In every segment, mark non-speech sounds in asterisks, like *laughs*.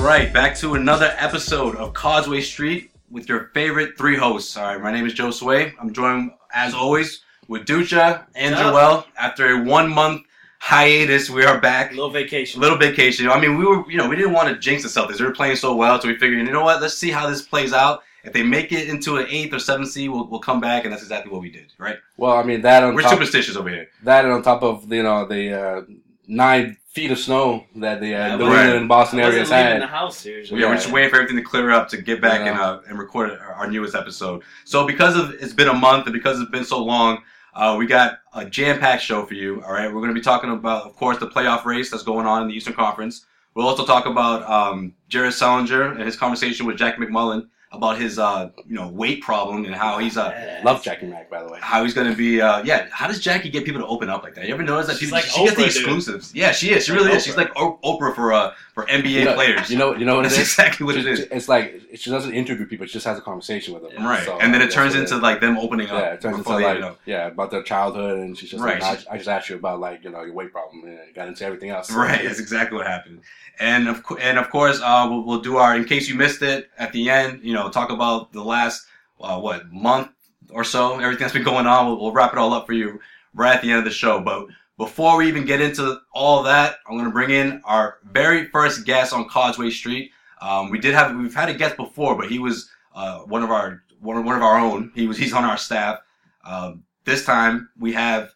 All right, back to another episode of Causeway Street with your favorite three hosts. All right, my name is Joe Sway. I'm joined, as always, with Ducha and What's? Joel. After a one month hiatus, we are back. little vacation. little vacation. I mean, we were, you know, we didn't want to jinx the Celtics. They were playing so well, so we figured, you know what? Let's see how this plays out. If they make it into an eighth or seventh seed, we'll, we'll come back, and that's exactly what we did, right? Well, I mean that on We're top, superstitious over here. that and on top of you know the uh, nine feet of snow that the uh, Yeah, New right. England and Boston I wasn't areas leaving the had. house seriously. Yeah, we're just waiting for everything to clear up to get back Yeah. and uh, and record our, our newest episode. So because of it's been a month and because it's been so long, uh, we got a jam-packed show for you. All right, we're going to be talking about, of course, the playoff race that's going on in the Eastern Conference. We'll also talk about um, Jared Sullinger and his conversation with Jack MacMullan about his uh, you know weight problem and how he's uh, Love Jackie Mac, by the way. how he's going to be. Uh, yeah, how does Jackie get people to open up like that? You ever notice that She's people like she gets the Oprah, dude. exclusives? Yeah, she is. She Like really is. Oprah. She's like Oprah for uh, for NBA You know, players. You know, you know what That's it is. exactly what it She- is. she- It's like she doesn't interview people; she just has a conversation with them. Right, So, and then it turns into is. like them opening up. yeah, it turns into like even know. yeah about their childhood, and she's just Right. like, I, I just asked you about like you know your weight problem, and it got into everything else. Right, that's exactly what happened. And of and of course, uh, we'll, we'll do our in case you missed it at the end. You know, talk about the last uh, what month or so, everything that's been going on. We'll, we'll wrap it all up for you right at the end of the show. But before we even get into all that, I'm to bring in our very first guest on Causeway Street. Um, we did have we've had a guest before, but he was uh, one of our one one of our own. He was he's on our staff. Um, this time we have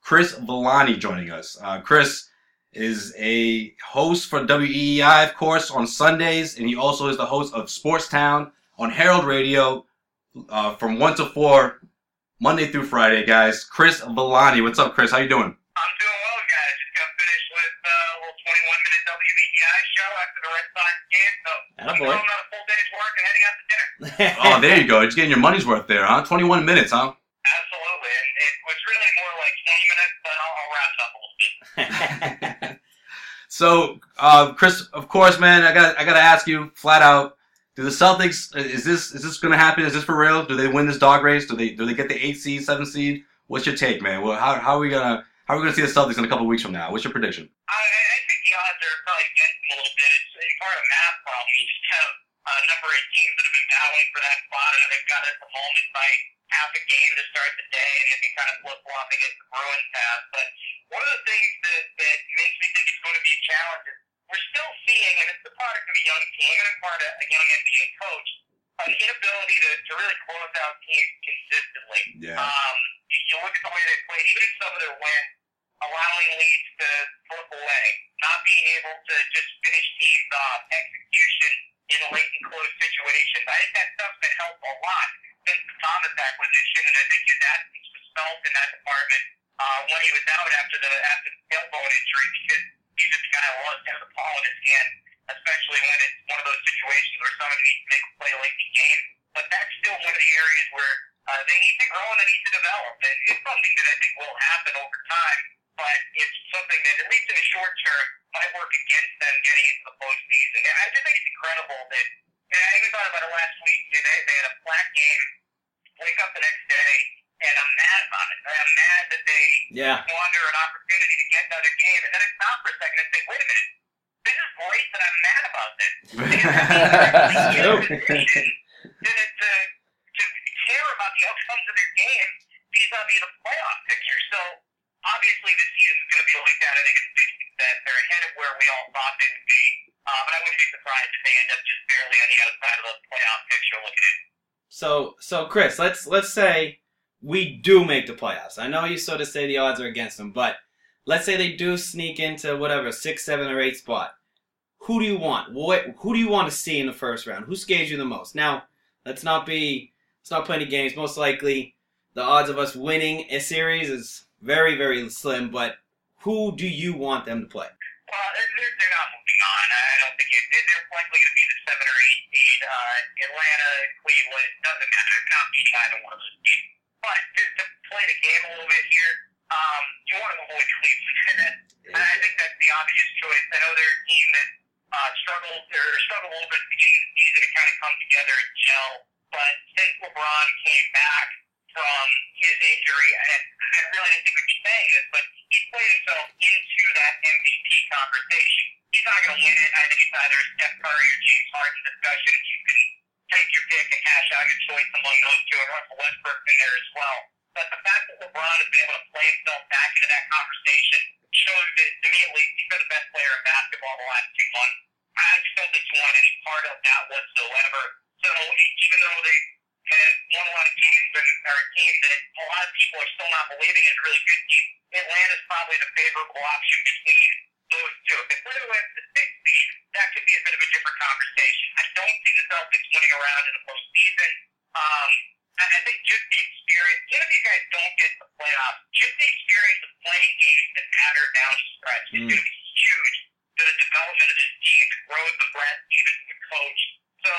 Chris Villani joining us. Uh, Chris is a host for WEEI, of course, on Sundays, and he also is the host of Sports Town on Herald Radio uh, from one to four, Monday through Friday. Guys, Chris Villani, what's up, Chris? How you doing? I'm doing well, guys. Just got finished with uh, a little 21 minute WEEI show after the Red Sox game. So I'm Attaboy. going on a full day's work and heading out to dinner. *laughs* Oh, there you go. You're just getting your money's worth there, huh? 21 minutes, huh? Absolutely. And it was really more like 20 minutes, but I'll, I'll wrap up a little bit. *laughs* *laughs* So, uh, Chris, of course, man, I got I got to ask you flat out: Do the Celtics is this is this going to happen? Is this for real? Do they win this dog race? Do they do they get the eight seed, seven seed? What's your take, man? Well, how, how are we gonna how are we gonna see the Celtics in a couple weeks from now? What's your prediction? I, I think the odds are probably against them a little bit. It's, it's part of math problem. You just have a number of teams that have been battling for that spot, and they've got at the moment by half a game to start the day, and they can kind of flip flopping as the Bruins have. But one of the things that, that makes me think it's going to be a challenge is we're still seeing, and it's the product of a young team and it's part of a young NBA coach, an inability to, to really close out teams consistently. Yeah. Um, you, look at the way they played, even in some of their wins, allowing leads to slip away, not being able to just finish teams off, execution in late and close situations. I think that stuff's been helped a lot since the Thomas acquisition, and I think his absence was felt in that department uh, when he was out after the after the tailbone injury because he's just the guy who loves to have the ball in his hand, especially when it's one of those situations where someone needs to make a play late in the game. But that's still one of the areas where uh, they need to grow and they need to develop. And it's something that I think will happen over time, but it's something that, at least in the short term, might work against them getting into the postseason. And I just think it's incredible that, and I even thought about it last week, they, they had a flat game, wake up the next day, and I'm mad about it. I'm mad that they yeah. squander an opportunity and think, wait a minute, this is great that I'm mad about this. Because that means they're in a position to, to outcomes of their games vis-a-vis the playoff picture. So obviously the season's going to be like that. I think it's a big success. They're ahead of where we all thought they would be. Uh, but I wouldn't be surprised if they end up just barely on the outside of the playoff picture looking in. So, so Chris, let's let's say we do make the playoffs. I know you sort of say the odds are against them, but let's say they do sneak into whatever six, seven, or eight spot. Who do you want? What? Who do you want to see in the first round? Who scares you the most? Now, let's not be let's not play any games. Most likely, the odds of us winning a series is very, very slim. But who do you want them to play? Well, they're, they're they're not moving on. I don't think it, they're likely going to be the seven or eight seed. Uh, Atlanta, Cleveland, doesn't matter. They're not beating either one of those teams. But to, to play the game a little bit here, um, you want to avoid Cleveland. *laughs* And I think that's the obvious choice. I know they're a team that uh, struggled or struggled a little bit at the beginning of the season to kind of come together and gel. But since LeBron came back from his injury, and I really didn't think we'd be saying this, but he played himself into that MVP conversation. He's not going to win it. I think it's either Steph Curry or James Harden discussion. You can take your pick and hash out your choice among those two, and Russell Westbrook in there as well. But the fact that LeBron has been able to play himself back into that conversation shows that, to me at least, he's been the best player in basketball the last two months. I just don't think you want any part of that whatsoever. So even though they have won a lot of games and are a team that a lot of people are still not believing is a really good team, Atlanta's probably the favorable option between those two. If they play away the sixth seed, that could be a bit of a different conversation. I don't see the Celtics winning around in the postseason. Um, I I think just the experience, even if you guys don't get the playoffs, just the experience of playing games that matter down the stretch is Mm. going to be huge to the development of this team, the growth of Brad Stevens, the coach. So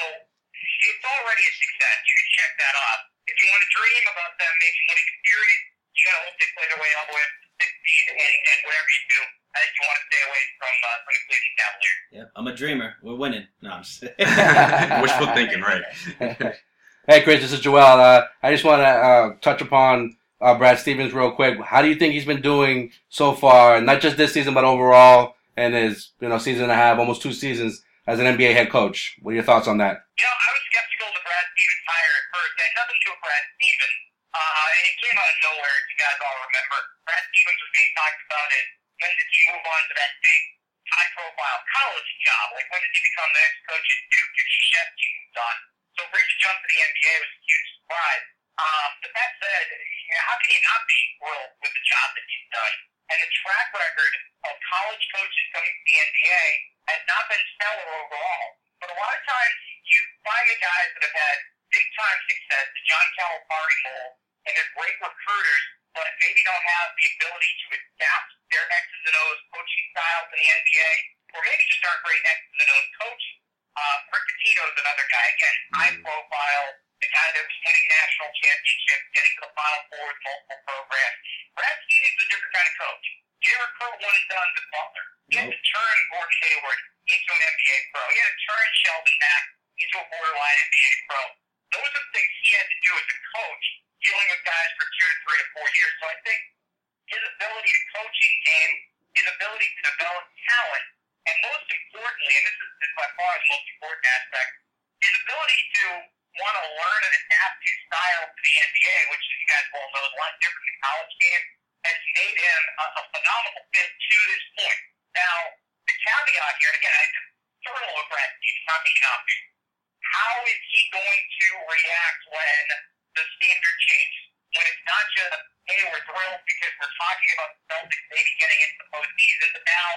it's already a success. You can check that off. If you want to dream about them maybe winning a series, you got to hope they play their way all the way up to 16 and, and whatever you do, I think you want to stay away from, uh, from the Cleveland Cavaliers. Yep, I'm a dreamer. We're winning. No, I'm just *laughs* *laughs* Wishful thinking, right? *laughs* hey, Chris, this is Joel. Uh, I just want to uh, touch upon uh, Brad Stevens real quick. How do you think he's been doing so far, not just this season, but overall, and his you know season and a half, almost two seasons as an NBA head coach? What are your thoughts on that? You know, I was skeptical of the Brad Stevens hire at first. It had nothing to do with Brad Stevens. Uh, and it came out of nowhere, as you guys all remember. Brad Stevens was being talked about as when did he move on to that big, high-profile college job? Like, when did he become the next coach at Duke if Krzyzewski moved on? So for him to jump to the NBA was a huge surprise. Um, but that said, you know, how can you not be thrilled with the job that he's done? And the track record of college coaches coming to the NBA has not been stellar overall. But a lot of times you find the guys that have had big time success, the John Calipari mold, and they're great recruiters, but maybe don't have the ability to adapt their X's and O's coaching style to the NBA, or maybe just aren't great X's and O's coaching. Uh, Rick Pitino's another guy, again, high profile, the guy that was winning national championships, getting to the Final Four with multiple programs. Brad Stevens is a different kind of coach. He didn't recruit one and done with Butler. He had to turn Gordon Hayward into an NBA pro. He had to turn Shelvin Mack into a borderline NBA pro. Those are things he had to do as a coach, dealing with guys for two to three to four years. So I think his ability to coach in game, his ability to develop talent, and most importantly, and this is, by far the most important aspect, his ability to want to learn and adapt his style to the NBA, which you guys well know is a lot different than college game, has made him a, a phenomenal fit to this point. Now, the caveat here, and again, I look at Steve, how can you? How is he going to react when the standard changes? When it's not just, hey, we're thrilled because we're talking about the Celtics maybe getting into the postseason, but now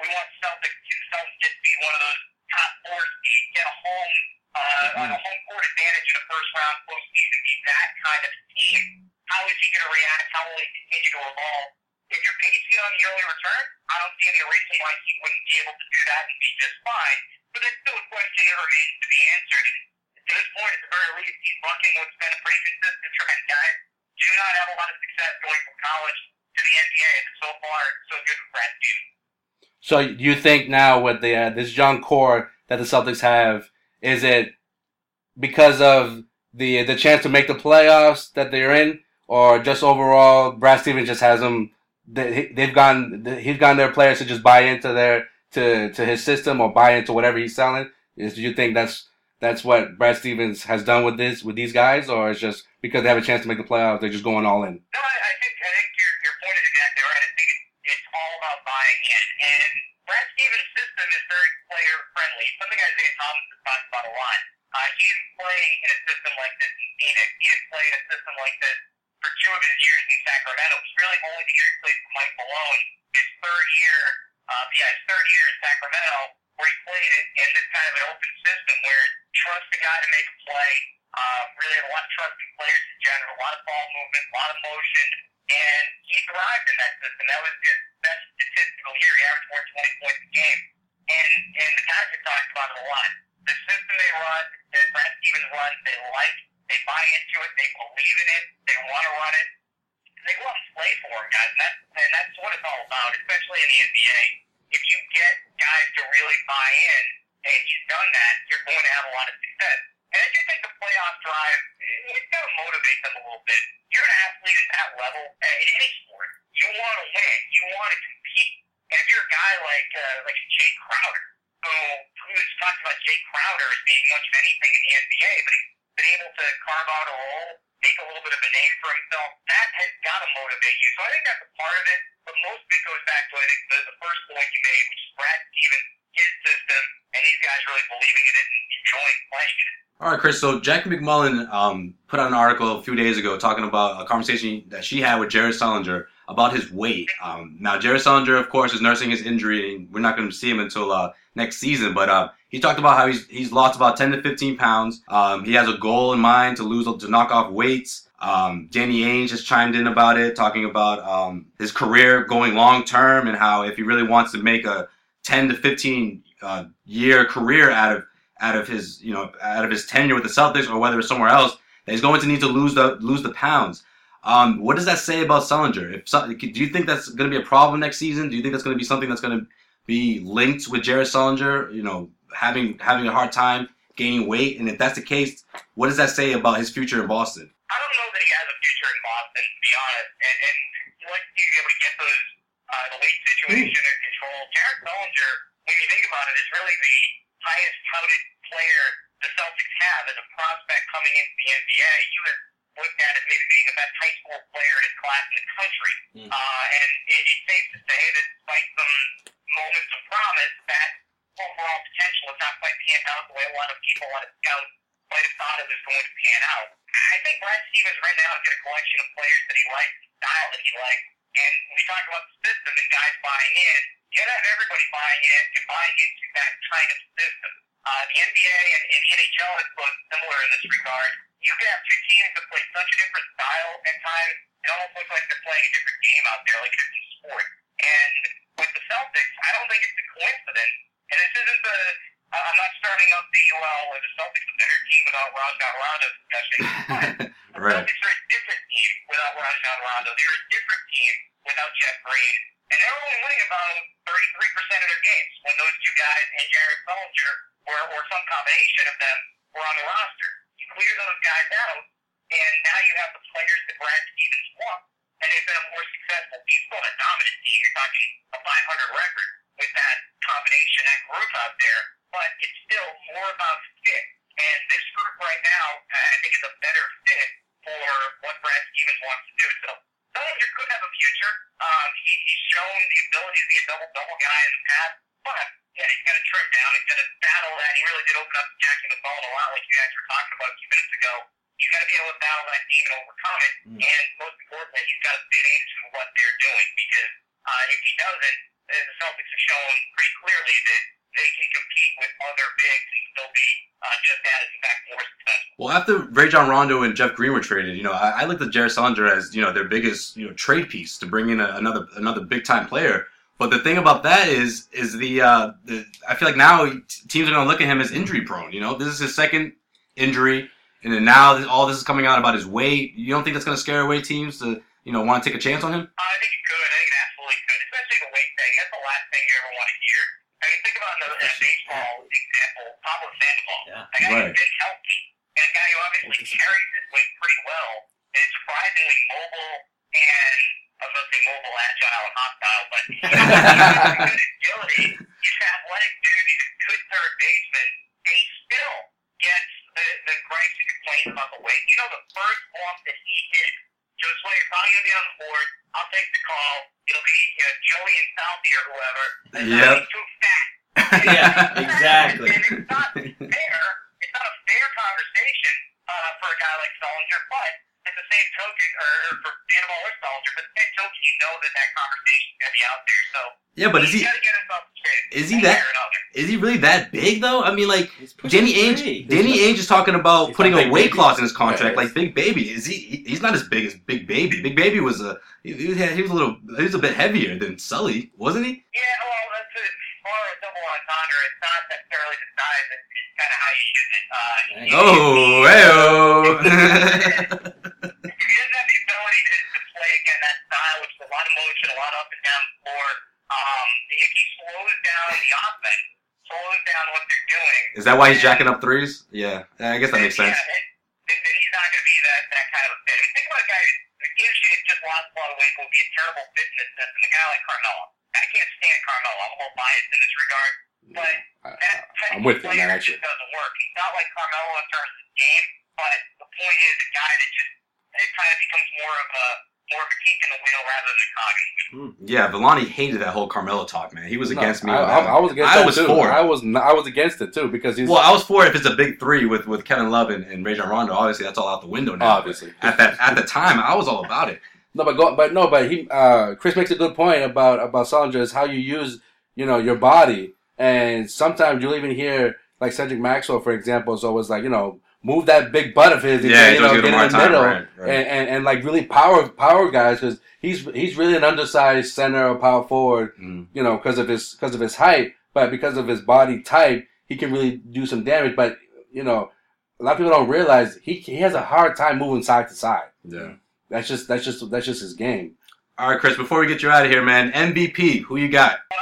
we want Celtics to Celtics just be one of those top four seeds, get a home, uh, on a home court advantage in a first round postseason, be that kind of team. How is he going to react? How will he continue to evolve? If you're basing it on the early return, I don't see any reason why he wouldn't be able to do that and be just fine. But there's still a question that remains to be answered. And to this point, at the very least, he's bucking what's been a pretty consistent trend. Guys do not have a lot of success going from college to the NBA, and so far, so good for Brad Stevens. So you think now with the uh, this young core that the Celtics have, is it because of the the chance to make the playoffs that they're in, or just overall Brad Stevens just has them? They, they've gone. He's gotten their players to just buy into their to to his system or buy into whatever he's selling. Is do you think that's that's what Brad Stevens has done with this with these guys, or it's just because they have a chance to make the playoffs, they're just going all in? No, I, I think I think your your point is exactly right. I think it's, it's all about buying in, and Brad Stevens' system is very player friendly. Something Isaiah Thomas has talked about a lot. Uh, he didn't play in a system like this in Phoenix. He didn't play in a system like this for two of his years in Sacramento. It's really only the year he played for Mike Malone, his third year, uh, yeah, his third year in Sacramento, where he played in, in this kind of an open system where trust the guy to make a play. Uh, really a lot of trust in players in general, a lot of ball movement, a lot of motion, and he thrived in that system. That was his best statistical year. He averaged more than 20 points a game. And and the guys have talked about it a lot. The system they run, that Brad Stevens runs, they like, they buy into it, they believe in it, they want to run it. They go out and play for it, guys. And that's, and that's what it's all about, especially in the NBA. If you get guys to really buy in, and he's done that, you're going to have a lot of success. And I do think the playoff drive, it's going to motivate them a little bit. You're an athlete at that level in any sport. You want to win. You want to compete. And if you're a guy like uh, like Jae Crowder, who who's talked about Jae Crowder as being much of anything in the NBA, but he's been able to carve out a role, make a little bit of a name for himself, that has got to motivate you. So I think that's a part of it. But most of it goes back to I think the, the first point you made, which is Brad Stevens, his system, and these guys really believing in it and enjoying playing it. All right, Chris. So Jackie MacMullan um, put out an article a few days ago talking about a conversation that she had with Jared Sullinger about his weight. Um, now, Jared Sullinger, of course, is nursing his injury, and we're not going to see him until uh, next season. But uh, he talked about how he's he's lost about 10 to 15 pounds. Um, he has a goal in mind to lose to knock off weights. Um, Danny Ainge has chimed in about it, talking about um, his career going long term and how if he really wants to make a 10 to 15 uh, year career out of out of his you know out of his tenure with the Celtics or whether it's somewhere else, that he's going to need to lose the lose the pounds. Um, what does that say about Sullinger? If so, do you think that's going to be a problem next season? Do you think that's going to be something that's going to be linked with Jared Sullinger? You know, having having a hard time gaining weight, and if that's the case, what does that say about his future in Boston? I don't know that he has a future in Boston, to be honest. And, you to be able to get those uh, the weight situation under control. Jared Sullinger, when you think about it, is really the highest touted player the Celtics have as a prospect coming into the NBA. He was looked at as maybe being the best high school player in his class in the country. Mm. Uh, and it, it's safe to say that despite some moments of promise, that overall potential has not quite panned out the way a lot of people, a lot of scouts might have thought it was going to pan out. I think Brad Stevens right now has got a collection of players that he likes, style that he likes, and when we talk about the system and guys buying in, you gotta have everybody buying in and buying into that kind of system. Uh, the NBA and, and NHL is both similar in this regard. You can have two teams that play such a different style at times, it almost looks like they're playing a different game out there, like a different sport. And with the Celtics, I don't think it's a coincidence. And this isn't the, uh, I'm not starting up the, well, are the Celtics a better team without Rajon Rondo discussion. But *laughs* the Celtics are a different team without Rajon Rondo. They're a different team without Jeff Green. And they're only winning about 33% of their games when those two guys and Jared Sullinger or, or some combination of them were on the roster. Clear those guys out, and now you have the players that Brad Stevens wants, and they've been a more successful team. Still a dominant team. You're talking a 500 record with that combination, that group out there, but it's still more about fit. And this group right now, I think, is a better fit for what Brad Stevens wants to do. So Bellinger could have a future. Um, he, he's shown the ability to be a double-double guy in the past, but yeah, he's got to trim down. He's got to battle that. He really did open up to Jackie MacMullan a lot, like you guys were talking about a few minutes ago. He's got to be able to battle that team and overcome it. Mm. And most importantly, he's got to fit into what they're doing because uh, if he doesn't, the Celtics have shown pretty clearly that they can compete with other bigs and still be uh, just as, in fact, more successful. Well, after Rajon Rondo and Jeff Green were traded, you know, I, I looked at Jared Sullinger as you know their biggest you know trade piece to bring in a, another another big time player. But the thing about that is is the, uh, the I feel like now teams are going to look at him as injury prone. You know, this is his second injury, and then now this- all this is coming out about his weight. You don't think that's going to scare away teams to you know want to take a chance on him? I think it could. I think it absolutely could, especially the weight thing. That's the last thing you ever want to hear. I mean, think about in a, in baseball example, Pablo Sandoval, Yeah. a guy Right. who's been healthy, and a guy who obviously carries his weight pretty well, and is surprisingly mobile and I was going to say mobile, agile, and hostile, but *laughs* he's got good agility. He's an athletic dude. He's a good third baseman, and he still gets complains about the weight. You know, the first off that he hit, just when you're probably gonna be on the board, I'll take the call. It'll be you know, Joey and Southie or whoever. And Yep. too fat. *laughs* Yeah, exactly. And it's not fair. It's not a fair conversation uh, for a guy like Sullinger, but at the same token, or, or for Sandoval or Sullinger, but at the same token, you know that that conversation's going to be out there. So Yeah, but is he get is he one that- way is he really that big though? I mean, like Danny Ainge, three. Danny Ainge is talking about He's putting a weight Baby. clause in his contract, Yeah, like Big Baby. Is he? he- He's not as big as Big Baby. Big Baby was a he, he was a little he was a bit heavier than Sully, wasn't he? Yeah, well, that's as far as double entendre. It's not necessarily the size. It's, it's kind of how you use it. Uh, Thank you- Oh, *laughs* *laughs* if he doesn't have the ability to, to play again that style, which is a lot of motion, a lot up and down the floor. Um, if he slows down the offense, slows down what they're doing. is that why he's jacking up threes? Yeah, I guess that makes sense. Yeah, then, then he's not going to be that, that kind of a fit. I mean, think about a guy who gives you just lost a lot of weight, will be a terrible fit in this system. A guy like Carmelo. I can't stand Carmelo. I'm a little biased in this regard. But that I- I'm with you, player man. Actually, just doesn't work. He's not like Carmelo in terms of game, but the point is a guy that just it kind of becomes more of a more of a kink in the wheel rather than a cog. Yeah, Villani hated that whole Carmelo talk, man. He was No, against me. I, on I, that. I was against I that was too. for it. I was not, I was against it too because he's Well, I was for it if it's a big three with, with Kevin Love and, and Rajon Rondo. Obviously, that's all out the window now. obviously. At that at the time, I was all about it. No, but go, but no, but he, uh, Chris makes a good point about about Sullinger is how you use, you know, your body, and sometimes you'll even hear like Cedric Maxwell, for example, is always like, you know, move that big butt of his, and, Yeah, you know, get in the time, middle, right, right. And, and and like really power power guys because he's he's really an undersized center or power forward, Mm. you know, because of his because of his height, but because of his body type, he can really do some damage. But you know, a lot of people don't realize he he has a hard time moving side to side. Yeah. That's just that's just that's just his game. All right, Chris. Before we get you out of here, man, MVP. Who you got? Well,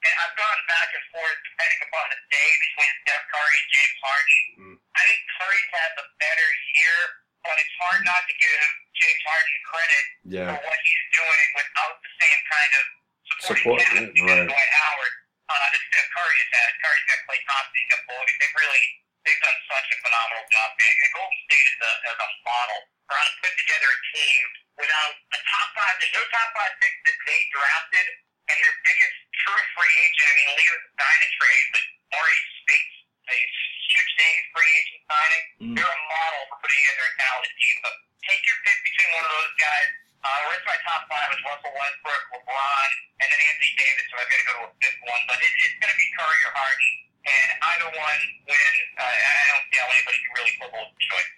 and I've gone back and forth depending upon the day between Steph Curry and James Harden. Mm. I think Curry's had the better year, but it's hard not to give James Harden credit Yeah. for what he's doing without the same kind of supporting Support, cast yeah, because right. Dwight Howard uh, that Steph Curry has had. Curry's got Klay Thompson, he's got. They've really they've done such a phenomenal job. Man. And Golden State is a, as a model for how to put together a team without a top five. There's no top five picks that they drafted, and their biggest true free agent. I mean, the league was a signing trade, but Marreese Speights, a huge name free agent signing. Mm. They're a model for putting together a talented team. So take your pick between one of those guys. Uh, the rest of my top five is Russell Westbrook, LeBron, and then Anthony Davis. So I've got to go to a fifth one, but it, it's going to be Curry or Harden. And either one win. Uh, I don't see how anybody can really football choice.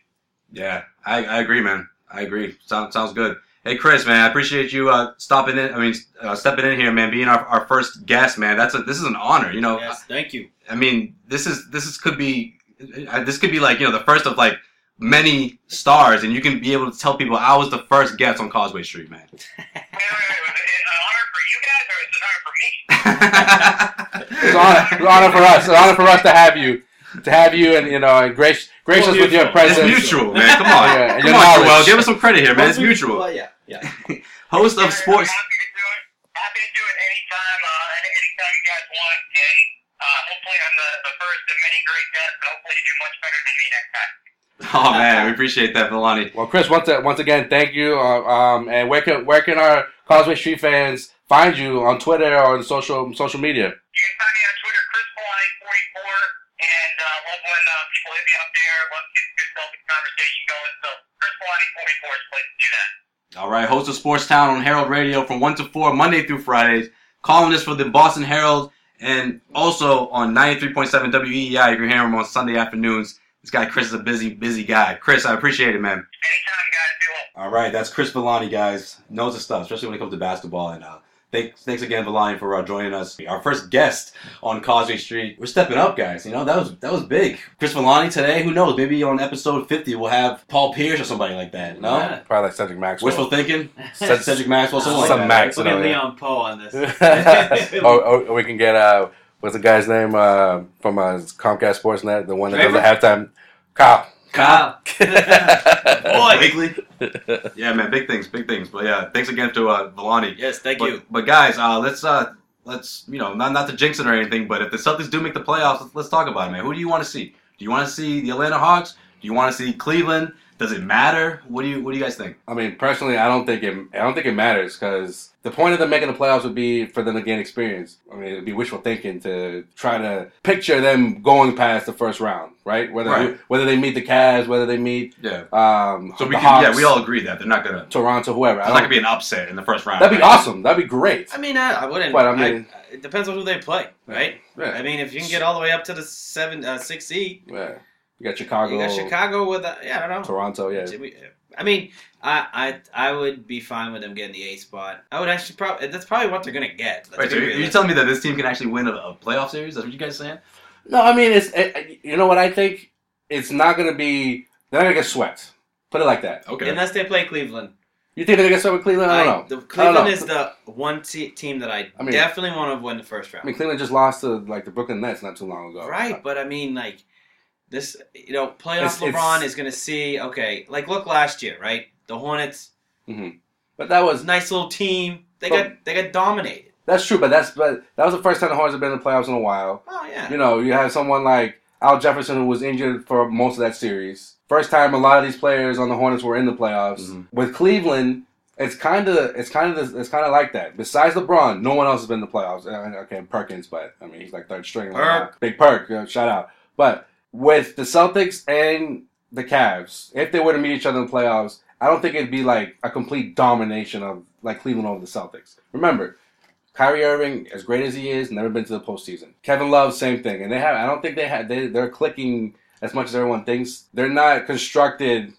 Yeah, I, I agree, man. I agree. Sounds sounds good. Hey, Chris, man, I appreciate you uh, stopping in. I mean, uh, stepping in here, man, being our, our first guest, man. That's a this is an honor. You know, Yes, thank you. I mean, this is this is could be uh, this could be like you know the first of like many stars, and you can be able to tell people I was the first guest on Causeway Street, man. *laughs* Wait, wait, wait. An honor for you guys, or is it an honor for me? It's an honor, it's an honor for us. It's an honor for us to have you, to have you, and you know, and gracious, gracious Well, with your mutual. it's presence. mutual, man. Come on, *laughs* Yeah, and come on, knowledge. Joel. Give us some credit here, man. It's mutual. Well, yeah, yeah. *laughs* Host of I'm sports. happy to do it. Happy to do it anytime, uh, anytime you guys want. And uh, hopefully I'm the, the first of many great guests, and hopefully you do much better than me next time. *laughs* Oh man, we appreciate that, Villani. Well, Chris, once once again, thank you. Uh, um, and where can where can our Causeway Street fans find you on Twitter or on social social media? You can find me on Twitter, Chris Polani44, and uh, love when uh, people hit me up there. Love to get a good conversation going. So Chris Polani44 is the place to do that. All right, host of Sports Town on Herald Radio from 1 to 4, Monday through Fridays. Columnist for the Boston Herald and also on 93.7 WEEI. If you're hearing him on Sunday afternoons. This guy, Chris, is a busy, busy guy. Chris, I appreciate it, man. Anytime, guys. Be well. All right, that's Chris Villani, guys. Knows his stuff, especially when it comes to basketball. And uh, thanks, thanks again, Villani, for uh, joining us. Our first guest on Causeway Street. We're stepping up, guys. You know that was that was big. Chris Villani today. Who knows? Maybe on episode 50 we'll have Paul Pierce or somebody like that. No, Yeah. Probably like Cedric Maxwell. wishful thinking. *laughs* Ced- Cedric Maxwell, something Some that. Max. We'll get. Leon Powe on this. *laughs* or, or, or we can get uh, what's the guy's name uh, from uh, Comcast Sportsnet, the one that Draper? does the halftime. Kyle. Kyle. *laughs* Boy. Blakely. yeah, man, big things, big things. But yeah, thanks again to uh, Villani. Yes, thank but, you. But guys, uh, let's uh, let's you know not not to jinx it or anything, but if the Celtics do make the playoffs, let's, let's talk about it, man. Who do you want to see? Do you want to see the Atlanta Hawks? Do you want to see Cleveland? Does it matter? What do you What do you guys think? I mean, personally, I don't think it. I don't think it matters because the point of them making the playoffs would be for them to gain experience. I mean, it'd be wishful thinking to try to picture them going past the first round, right? Whether Right. whether they meet the Cavs, whether they meet Yeah. um, So we the can, Hawks, yeah, we all agree that they're not gonna. Toronto, whoever. I not gonna don't- be an upset in the first round. that'd be right? awesome. That'd be great. I mean, I, I wouldn't. But, I mean- it depends on who they play, right? Yeah. I mean, if you can get all the way up to the seven, uh, six seed, Yeah. You got Chicago, you got Chicago with, a, yeah, I don't know. Toronto. Yeah. I mean, I, I I would be fine with them getting the eight spot. I would actually probably that's probably what they're gonna get. Let's Wait, so you're, you're telling me that this team can actually win a, a playoff series? That's what you guys saying? No, I mean it's. It, you know what I think? It's not going to be. They're not going to get swept. Put it like that. Okay. unless they play Cleveland. You think they're going to get swept with Cleveland? I don't know. The I don't Cleveland know. is the one te- team that I, I mean- definitely want to win the first round. I round. mean, Cleveland just lost to like the Brooklyn Nets not too long ago. Right, but I mean, like this, you know, playoff It's- it's- LeBron is going to see. Okay, like look last year, right? The Hornets, But that was nice little team. They But- got they got dominated. that's true. But that's but that was the first time the Hornets have been in the playoffs in a while. Oh yeah, You know, you have someone like Al Jefferson who was injured for most of that series. First time a lot of these players on the Hornets were in the playoffs. Mhm. With Cleveland, it's kind of it's kind of it's kind of like that. Besides LeBron, no one else has been in the playoffs. Okay, Perkins, but I mean he's like third string. Perk. Big Perk, uh, shout out. But with the Celtics and the Cavs, if they were to meet each other in the playoffs, I don't think it'd be like a complete domination of like Cleveland over the Celtics. Remember, Kyrie Irving, as great as he is, never been to the postseason. Kevin Love, same thing, and they have. I don't think they had. They they're clicking as much as everyone thinks. They're not constructed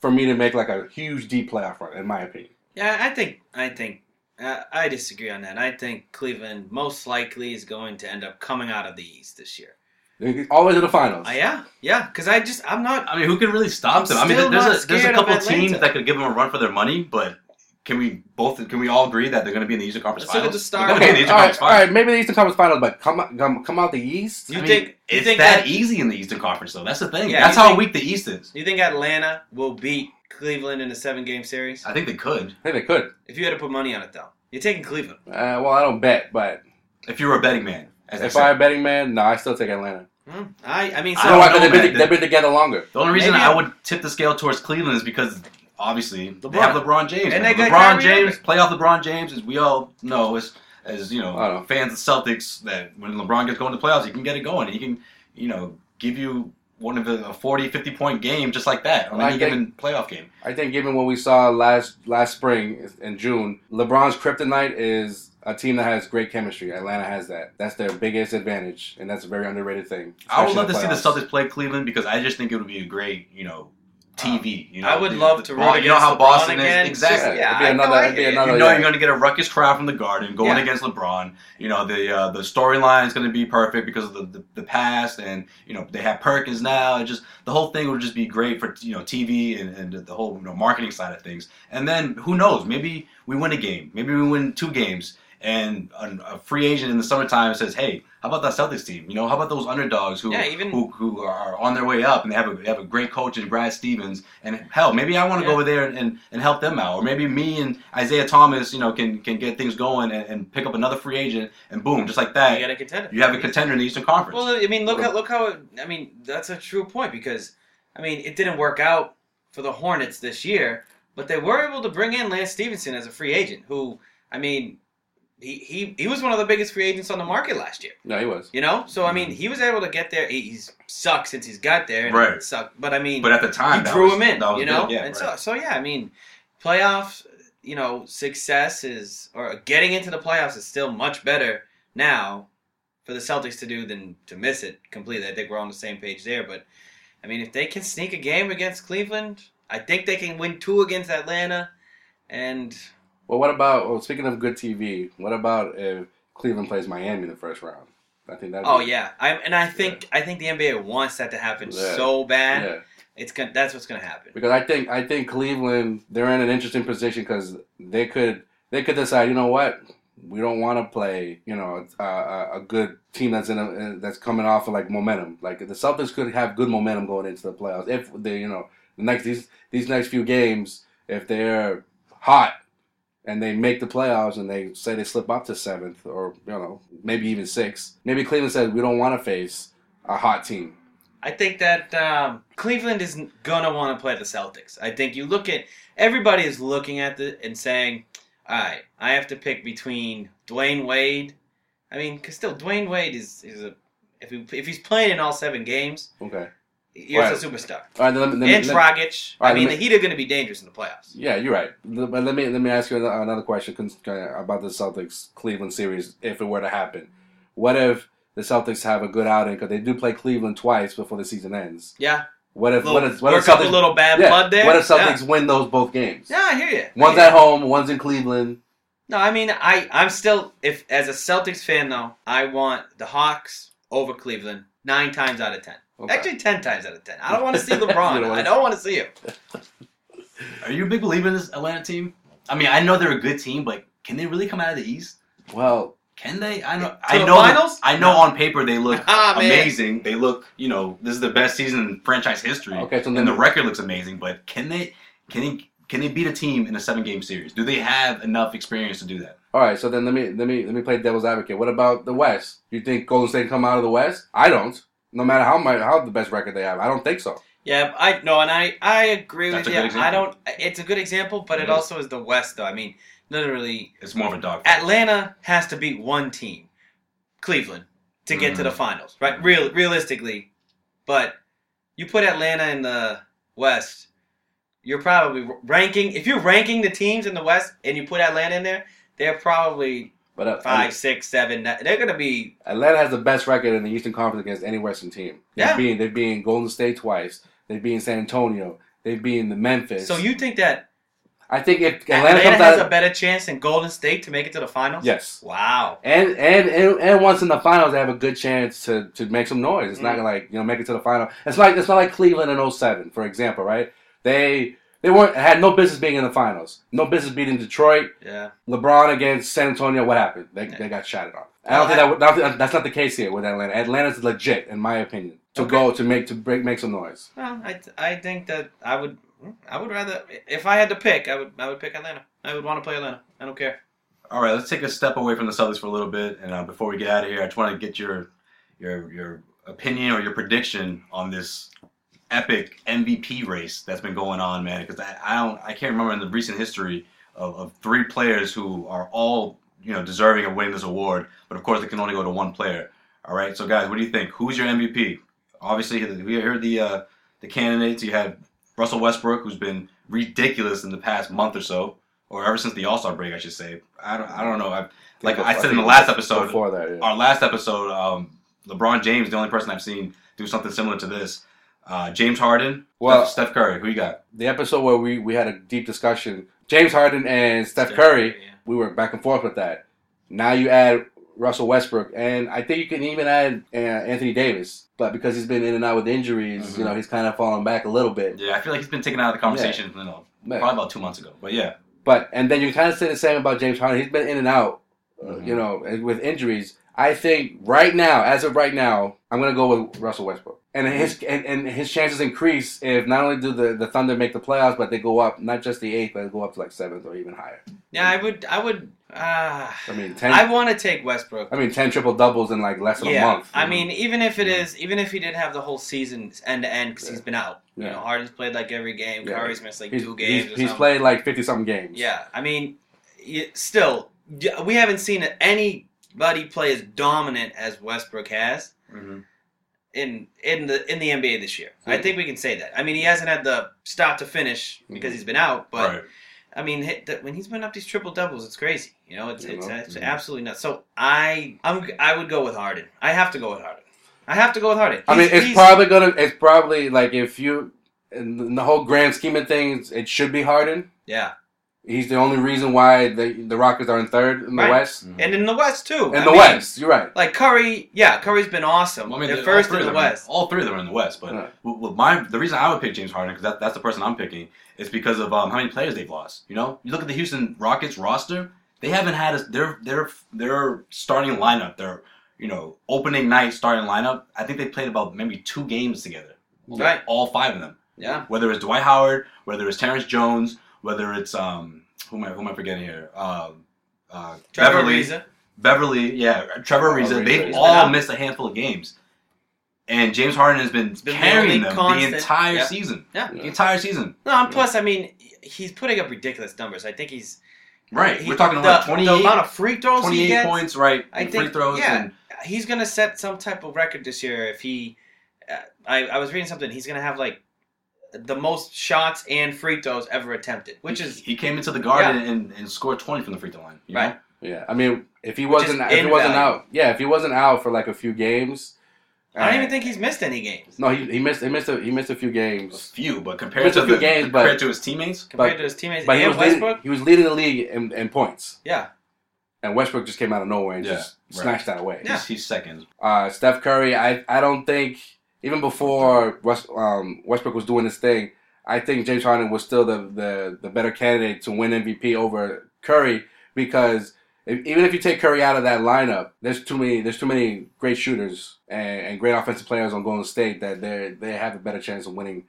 for me to make like a huge deep playoff run, in my opinion. yeah. I think I think uh, I disagree on that. I think Cleveland most likely is going to end up coming out of the East this year. They're always in the finals. Uh, yeah, yeah, because I just I'm not. I mean, who can really stop I'm them? I mean, still there's not a, there's a couple of teams that could give them a run for their money, but can we both can we all agree that they're going to be in the Eastern Conference Let's look at Finals? the start. They're going to Okay, the Eastern all right, Conference all Finals. right. Maybe the Eastern Conference Finals, but come out, come, come out the East. You I mean, think- you it's think that, that- easy in the Eastern Conference, though? That's the thing. Yeah, That's how think- weak the East is. Do you think Atlanta will beat Cleveland in a seven game series? I think they could. I think they could. If you had to put money on it, though, you're taking Cleveland. Uh, well, I don't bet, but If you were a betting man, as if I I'm a betting man, no, I still take Atlanta. Hmm. I I mean, I so You know don't why? know, 'Cause they've, been, they've been together longer. The only reason Maybe I I- would tip the scale towards Cleveland is because obviously they LeBron. have LeBron James. And man. they got LeBron Kyrie James, Irving. playoff LeBron James, as we all know, as as you know, know. fans of Celtics, that when LeBron gets going to playoffs, he can get it going. He can, you know, give you one of the a 40, 50 point game just like that on I any think- given playoff game. I think given what we saw last last spring in June, LeBron's kryptonite is a team that has great chemistry. Atlanta has that. That's their biggest advantage, and that's a very underrated thing. I would love to see the playoffs. Celtics play Cleveland because I just think it would be a great, you know, TV. You know, I would The- love to Bron- You know how LeBron Boston again. is exactly. Yeah, it'd be I another. know, it'd be another. You know yeah. you're going to get a ruckus crowd from the Garden going Yeah. against LeBron. You know the uh, the storyline is going to be perfect because of the, the, the past, and you know they have Perkins now. And just the whole thing would just be great for you know TV and, and the whole you know marketing side of things. And then who knows? Maybe we win a game. Maybe we win two games. And a, a free agent in the summertime says, "Hey, how about that Celtics team? You know, how about those underdogs who Yeah, even- who, who are on their way up and they have a they have a great coach in Brad Stevens. And hell, maybe I want to Yeah. go over there and, and, help them out, or maybe me and Isaiah Thomas, you know, can can get things going and, and pick up another free agent, and boom, just like that, You got a contender. you have a contender in the Eastern Conference. Well, I mean, look how look how it, I mean that's a true point because I mean it didn't work out for the Hornets this year, but they were able to bring in Lance Stephenson as a free agent. Who I mean, he he, he was one of the biggest free agents on the market last year. No, he was. You know, so I mean, mm-hmm. he was able to get there. He, he's sucked since he's got there, and Right. sucked. But I mean, but at the time, he drew was- him in, that you know. big, Yeah, and right. so, so yeah, I mean, playoffs, you know, success is or getting into the playoffs is still much better now for the Celtics to do than to miss it completely. I think we're on the same page there. But I mean, if they can sneak a game against Cleveland, I think they can win two against Atlanta, and Well, what about? Well, speaking of good TV, what about if Cleveland plays Miami in the first round? I think that. oh yeah, I and I think I think the NBA wants that to happen Yeah. so bad. yeah. It's gonna that's what's gonna happen. Because I think I think Cleveland they're in an interesting position because they could they could decide you know what we don't want to play you know a, a, a good team that's in a, that's coming off of like momentum like the Celtics could have good momentum going into the playoffs if they you know the next these these next few games if they're hot and they make the playoffs and they say they slip up to seventh or you know maybe even sixth maybe Cleveland says we don't want to face a hot team I think that um, Cleveland is gonna want to play the Celtics. I think you look at everybody is looking at it and saying, "All right, I have to pick between Dwyane Wade." I mean, because still Dwyane Wade is is a if he, if he's playing in all seven games, Okay. He's Right. a superstar. All right. Then let me, let me- and let- Dragic. All right, I mean, let the Heat are going to be dangerous in the playoffs. Yeah, you're right. But let me let me ask you another question about the Celtics Cleveland series. If it were to happen, what if the Celtics have a good outing because they do play Cleveland twice before the season ends? Yeah, What if little, what if what if up a little bad yeah, blood there. What if Yeah. Celtics win those both games? Yeah, I hear you. One's hear at home, one's in Cleveland. No, I mean, I I'm still if as a Celtics fan though, I want the Hawks over Cleveland nine times out of ten. Okay. Actually, ten times out of ten. I don't want to see *laughs* You don't LeBron. I don't want to see him. *laughs* Are you a big believer in this Atlanta team? I mean, I know they're a good team, but can they really come out of the East? Well, Can they? I know. To I the know. finals? I know No. on paper they look *laughs* Ah, amazing. They look, you know, this is the best season in franchise history. Okay, so and the record looks amazing. But can they? Can they? Can they beat a team in a seven game series? Do they have enough experience to do that? all right. So then let me let me let me play devil's advocate. What about the West? You think Golden State come out of the West? I don't. No matter how much how the best record they have, I don't think so. Yeah, I no, and I I agree That's with a you. good. I don't. It's a good example, but It it is. also is the West though. I mean, literally, It's more of a dog. Atlanta has to beat one team, Cleveland, to get to Mhm. the finals, right? Real realistically, but you put Atlanta in the West, you're probably ranking. If you're ranking the teams in the West and you put Atlanta in there, they're probably But uh, five, six, seven. They're gonna be Atlanta has the best record in the Eastern Conference against any Western team. They've Yeah. been they've been Golden State twice. They've been San Antonio. They've been the Memphis. so. You think that I think if Atlanta, Atlanta, has out, a better chance than Golden State to make it to the finals? yes, Wow. and, and and and once in the finals, they have a good chance to, to make some noise. It's not Mm. like you know make it to the final. It's like it's not like Cleveland in 07, for example, right? They they weren't had no business being in the finals, no business beating Detroit. Yeah. LeBron against San Antonio, what happened? They, Yeah. they got shotted on. I don't think I- that, would- I don't think- that's not the case here with Atlanta. Atlanta's legit, in my opinion, to Okay. go to make to break make some noise. Well, I, I think that I would I would rather if I had to pick I would I would pick Atlanta. I would want to play Atlanta. I don't care. All right, let's take a step away from the Celtics for a little bit, and uh, before we get out of here, I just want to get your your your opinion or your prediction on this epic MVP race that's been going on, man. Because I, I don't I can't remember in the recent history of, of three players who are all you know deserving of winning this award, but of course it can only go to one player. All right, so guys, what do you think? Who's your MVP? Obviously, we heard the uh, the candidates. You had Russell Westbrook, who's been ridiculous in the past month or so, or ever since the All Star break, I should say. I don't, I don't know. I, like I said in the last episode, Before that, yeah. our last episode, um, LeBron James, the only person I've seen do something similar to this. Uh, James Harden, Well- Steph, Steph Curry. Who you got? the episode where we, we had a deep discussion, James Harden and Steph Curry, Yeah. we were back and forth with that. Now you add Russell Westbrook, and I think you can even add uh, Anthony Davis, but because he's been in and out with injuries, Mhm. you know, he's kind of fallen back a little bit. Yeah, I feel like he's been taken out of the conversation. You know, probably about two months ago. But yeah, But and then you kind of say the same about James Harden. He's been in and out, Mhm. you know, with injuries. I think right now, as of right now, I'm gonna go with Russell Westbrook, and his and, and his chances increase if not only do the, the Thunder make the playoffs, but they go up not just the eighth, but they go up to like seventh or even higher. Yeah, I would I would uh, I mean, ten. I want to take Westbrook. I mean, ten triple doubles in like less than a yeah, month. I know? mean, even if it is, even if he didn't have the whole season end to end because Yeah. he's been out. You Yeah. know, Harden's played like every game. Yeah. Curry's missed like he's, two he's, games. or he's something. played like fifty something games. Yeah, I mean, still, we haven't seen anybody play as dominant as Westbrook has in in the in the NBA this year. I think we can say that. I mean, he hasn't had the start to finish because Mhm. he's been out, but right. I mean, when he's been up these triple doubles, it's crazy. You know, it's You it's, know? it's Mhm. absolutely nuts. So I I'm I would go with Harden. I have to go with Harden. I have to go with Harden. I mean, it's probably gonna. It's probably like if you, in the whole grand scheme of things, it should be Harden. yeah, He's the only reason why the the Rockets are in third in the Right. West. and in the West too. In I the mean, West, you're right. like Curry. Yeah, Curry's been awesome. Well, I mean, They're first in the them are- West. all three of them are in the West. But Right. w- w- my the reason I would pick James Harden because that, that's the person I'm picking is because of um, how many players they've lost. You know, you look at the Houston Rockets roster; they haven't had a, their their their starting lineup. Their you know opening night starting lineup. I think they played about maybe two games together. Right. all five of them. Yeah. Whether it's Dwight Howard, whether it's Terrence Jones, whether it's um who am I who am I forgetting here? Um, uh, Trevor Beverley, Ariza. Beverley, yeah, Trevor Oh, Ariza. They've all missed a handful of games. and James Harden has been, been carrying them constant. the entire Yeah. season. Yeah. The entire season. No, and plus, I mean, he's putting up ridiculous numbers. I think he's Right. he- We're talking the, about the 28, amount of free throws he 28 gets. points, right? I think free throws. yeah, And, he's gonna set some type of record this year if he. Uh, I I was reading something. He's gonna have like the most shots and free throws ever attempted, which is he came into the garden and, and scored 20 from the free throw line. you know? Right. Yeah, I mean, if he wasn't, if he wasn't out, yeah, if he wasn't out for like a few games, I don't uh, even think he's missed any games No, he, he missed. He missed. A, he missed a few A games, few, but compared to a few the, games, compared but- to his teammates, compared but- to his teammates but he and was leading, Westbrook. he was leading the league in, in points, Yeah, and Westbrook just came out of nowhere and Yeah, just right. snatched that away. Yeah. he's, he's second. Uh, Steph Curry, I I don't think even before West, um, Westbrook was doing his thing, I think James Harden was still the, the, the better candidate to win MVP over Curry because if, even if you take Curry out of that lineup, there's too many there's too many great shooters and, and great offensive players on Golden State that they they have a better chance of winning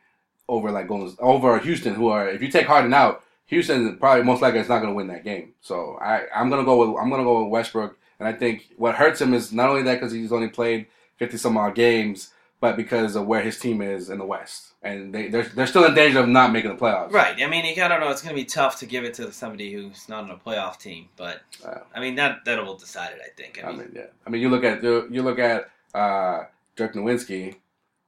over like Golden over Houston, who are if you take Harden out, Houston probably most likely is not going to win that game. So I I'm gonna go with I'm gonna go with Westbrook, and I think what hurts him is not only that because he's only played fifty some odd games, but because of where his team is in the West, and they they're they're still in danger of not making the playoffs. right. I mean, I don't know. It's gonna be tough to give it to somebody who's not on a playoff team, but Uh, I mean that that will decide it. I think. I I mean, mean, yeah. I mean, you look at you look at uh, Dirk Nowitzki,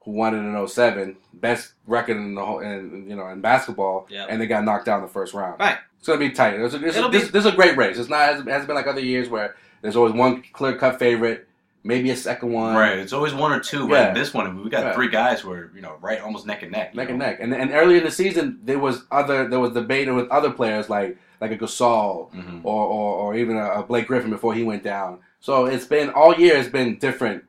who won it in 07, best record in the whole, in, you know, in basketball, Yeah. and they got knocked out in the first round. right. It's gonna be tight. There's a, there's, a, It'll be- this, this is a great race. It's not it hasn't been like other years where there's always one clear cut favorite, maybe a second one, Right. It's always one or two. Yeah. This one, we got Yeah. three guys who are, you know, right almost neck and neck. neck and neck. And and early in the season, there was other there was debate with other players like like a Gasol Mhm. or, or, or even a, Blake Griffin before he went down. So it's been all year. It's been different.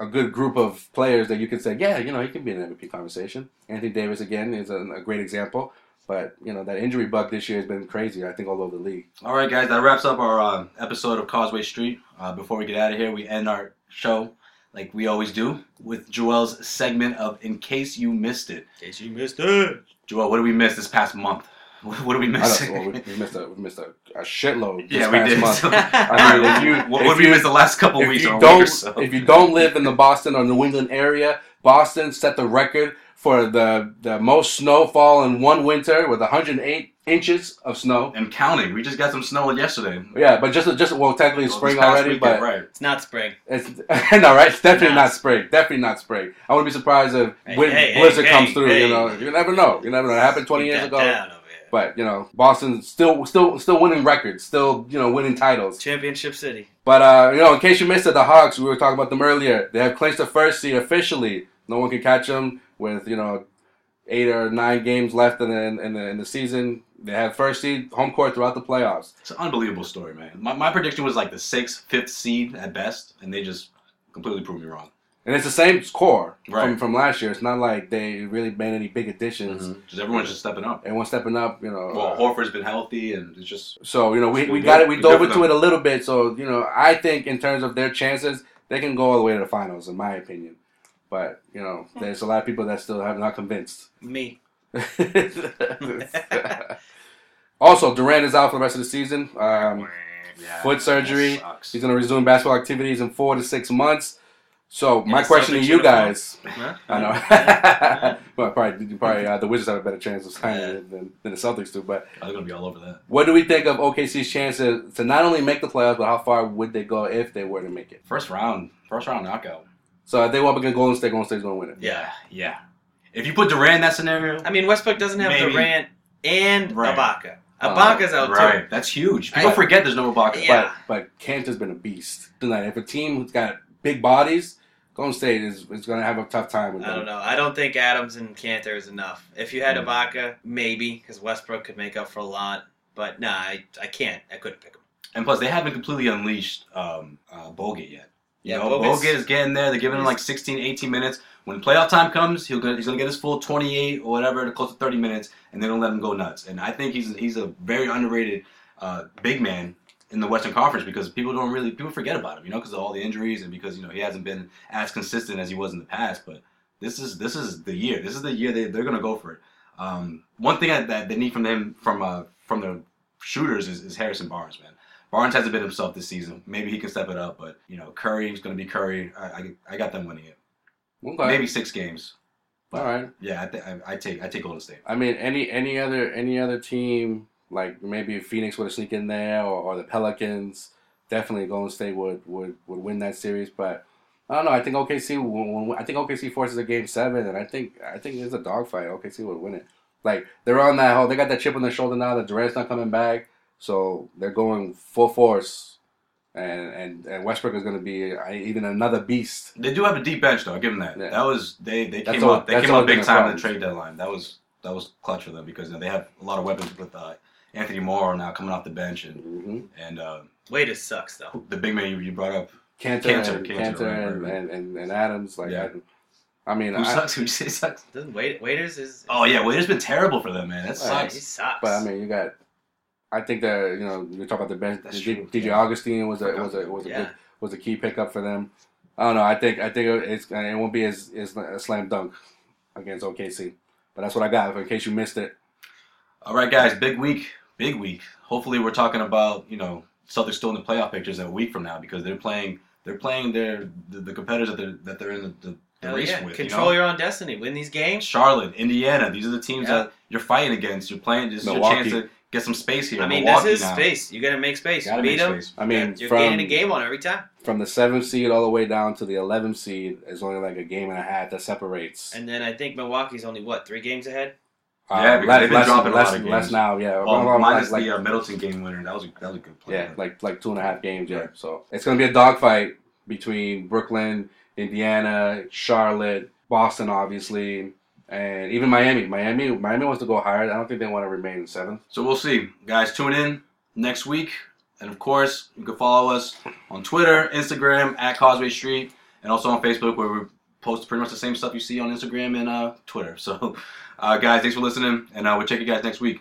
A good group of players that you could say, yeah, you know, he can be in an MVP conversation. Anthony Davis again is a, a great example. But you know that injury bug this year has been crazy. I think all over the league. All right, guys, that wraps up our uh, episode of Causeway Street. Uh, before we get out of here, we end our show like we always do with Joel's segment of "In Case You Missed It." In case you missed it. Joel, what did we miss this past month? *laughs* What did we I miss? don't, well, we, we missed a we missed a, a shitload. This yeah, we past did. Month. So- *laughs* I mean, if you what if what did we you- miss the last couple if weeks you don't or so? if you don't live in the Boston or New England area, Boston set the record for the the most snowfall in one winter with 108 inches of snow. and counting, we just got some snow yesterday. Yeah, but just just well, technically it's Well, spring already, weekend, but right. It's not spring. it's *laughs* no right. It's definitely Nah. not spring. Definitely not spring. I wouldn't be surprised if Hey, wind, hey, hey, blizzard hey, comes through. hey. You know, you never know. You never know. It happened 20 Keep years ago. down over here. But you know, Boston still still still winning records, still you know winning titles. Championship City. But uh, you know, in case you missed it, the Hawks. We were talking about them earlier. They have clinched the first seed officially. No one can catch them with you know eight or nine games left in the in the, in the season. They have first seed home court throughout the playoffs. It's an unbelievable story, man. My, my prediction was like the sixth, fifth seed at best, and they just completely proved me wrong. And it's the same core from, Right. from last year. It's not like they really made any big additions. Just everyone's just stepping up. Everyone's stepping up, you know. Well, uh, Horford's been healthy, and it's just so you know, we, It's we got it. We It's dove good into it a little bit. So you know, I think in terms of their chances, they can go all the way to the finals, in my opinion. But you know, there's a lot of people that still have not convinced. Me. *laughs* also, Durant is out for the rest of the season. Um, *laughs* yeah, foot surgery. He's going to resume basketball activities in four to six months. So my question to you guys, *laughs* Huh? I know, *laughs* well, probably probably uh, the Wizards have a better chance of signing Yeah. it than, than the Celtics do. But I'm gonna be all over that. what do we think of OKC's chances to not only make the playoffs, but how far would they go if they were to make it? First round, first round knockout. So if they go up against Golden State, Golden State's going to win it. Yeah, yeah. If you put Durant in that scenario, I mean, Westbrook doesn't have Maybe. Durant and Right. Ibaka. Uh, Ibaka's out right, that's huge. People I- forget there's no Ibaka. Yeah. But but Kanter's been a beast tonight. If a team who's got big bodies, Golden State is, is going to have a tough time with too. I don't know. I don't think Adams and Kanter is enough. If you had Mm. Ibaka, maybe because Westbrook could make up for a lot. But nah, I, I can't. I couldn't pick him. And plus, they haven't completely unleashed um, uh, Bogut yet. You Yeah, know, Bogut's- Bogut is getting there. They're giving him like 16, 18 minutes. When playoff time comes, he'll go, he's going to get his full 28 or whatever, close to 30 minutes, and they're going to let him go nuts. And I think he's he's a very underrated uh, big man in the Western Conference because people don't really people forget about him, you know, because of all the injuries and because you know he hasn't been as consistent as he was in the past. But this is this is the year. This is the year they they're going to go for it. Um, one thing that, that they need from them from uh, from the shooters is, is Harrison Barnes, man. Barnes hasn't been himself this season. Maybe he can step it up, but you know Curry is going to be Curry. I, I, I got them winning it. Okay. maybe six games. All right. Yeah, I, th- I, I take I take Golden State. I mean, any any other any other team like maybe Phoenix would have sneak in there, or, or the Pelicans. Definitely, Golden State would, would would win that series. But I don't know. I think OKC. I think OKC forces a game seven, and I think I think it's a dogfight. OKC would win it. Like they're on that whole. They got that chip on their shoulder now that Durant's not coming back, so they're going full force. And and, and Westbrook is going to be uh, even another beast. They do have a deep bench though. I'll give them that. Yeah. That was they they That's came all- up they came up big time in the trade deadline. That was that was clutch for them because you know, they have a lot of weapons with uh, Anthony Morrow now coming off the bench and hmm and uh, Waiters sucks though. the big man you, you brought up. Kanter, Kanter, and, Kanter, Kanter right, and, right, right. And, and, and Adams. Like Yeah. I, I mean, Who I, sucks? *laughs* Who you say sucks? Doesn't Wait Waiters is Oh yeah, Waiter's been terrible for them, man. That Right. he sucks. sucks. But I mean, you got. I think that you know you talk about the bench. That's D- true, DJ yeah. Augustin was a was a was a Yeah. good, was a key pickup for them. I don't know. I think I think it's it won't be as, as a slam dunk against OKC. But that's what I got. In case you missed it, All right, guys, big week, big week. Hopefully, we're talking about you know Celtics still in the playoff pictures a week from now because they're playing they're playing their the, the competitors that they're that they're in the, the, the Hell race yeah. with. Control you know? your own destiny. Win these games. Charlotte, Indiana. These are the teams Yeah. that you're fighting against. You're playing. This is your chance to get some space here. I mean, Milwaukee this is now. space. You gotta make space. Gotta Beat make them. space. I mean, you're from gaining a game on every time. from the seventh seed all the way down to the eleventh seed is only like a game and a half that separates. And then I think Milwaukee's only what three games ahead. Yeah, because less, they've been less, dropping a lot of less now. Yeah, Well, Well, minus like, the uh, Middleton game winner. That was a, that was a good play. Yeah, like like two and a half games. Yeah, Yeah. so it's gonna be a dogfight between Brooklyn, Indiana, Charlotte, Boston, obviously, and even Miami. Miami, Miami wants to go higher. I don't think they want to remain in seventh. So we'll see, guys. Tune in next week, and of course, you can follow us on Twitter, Instagram at Causeway Street, and also on Facebook where we post pretty much the same stuff you see on Instagram and uh, Twitter. So, uh, guys, thanks for listening, and uh, we'll check you guys next week.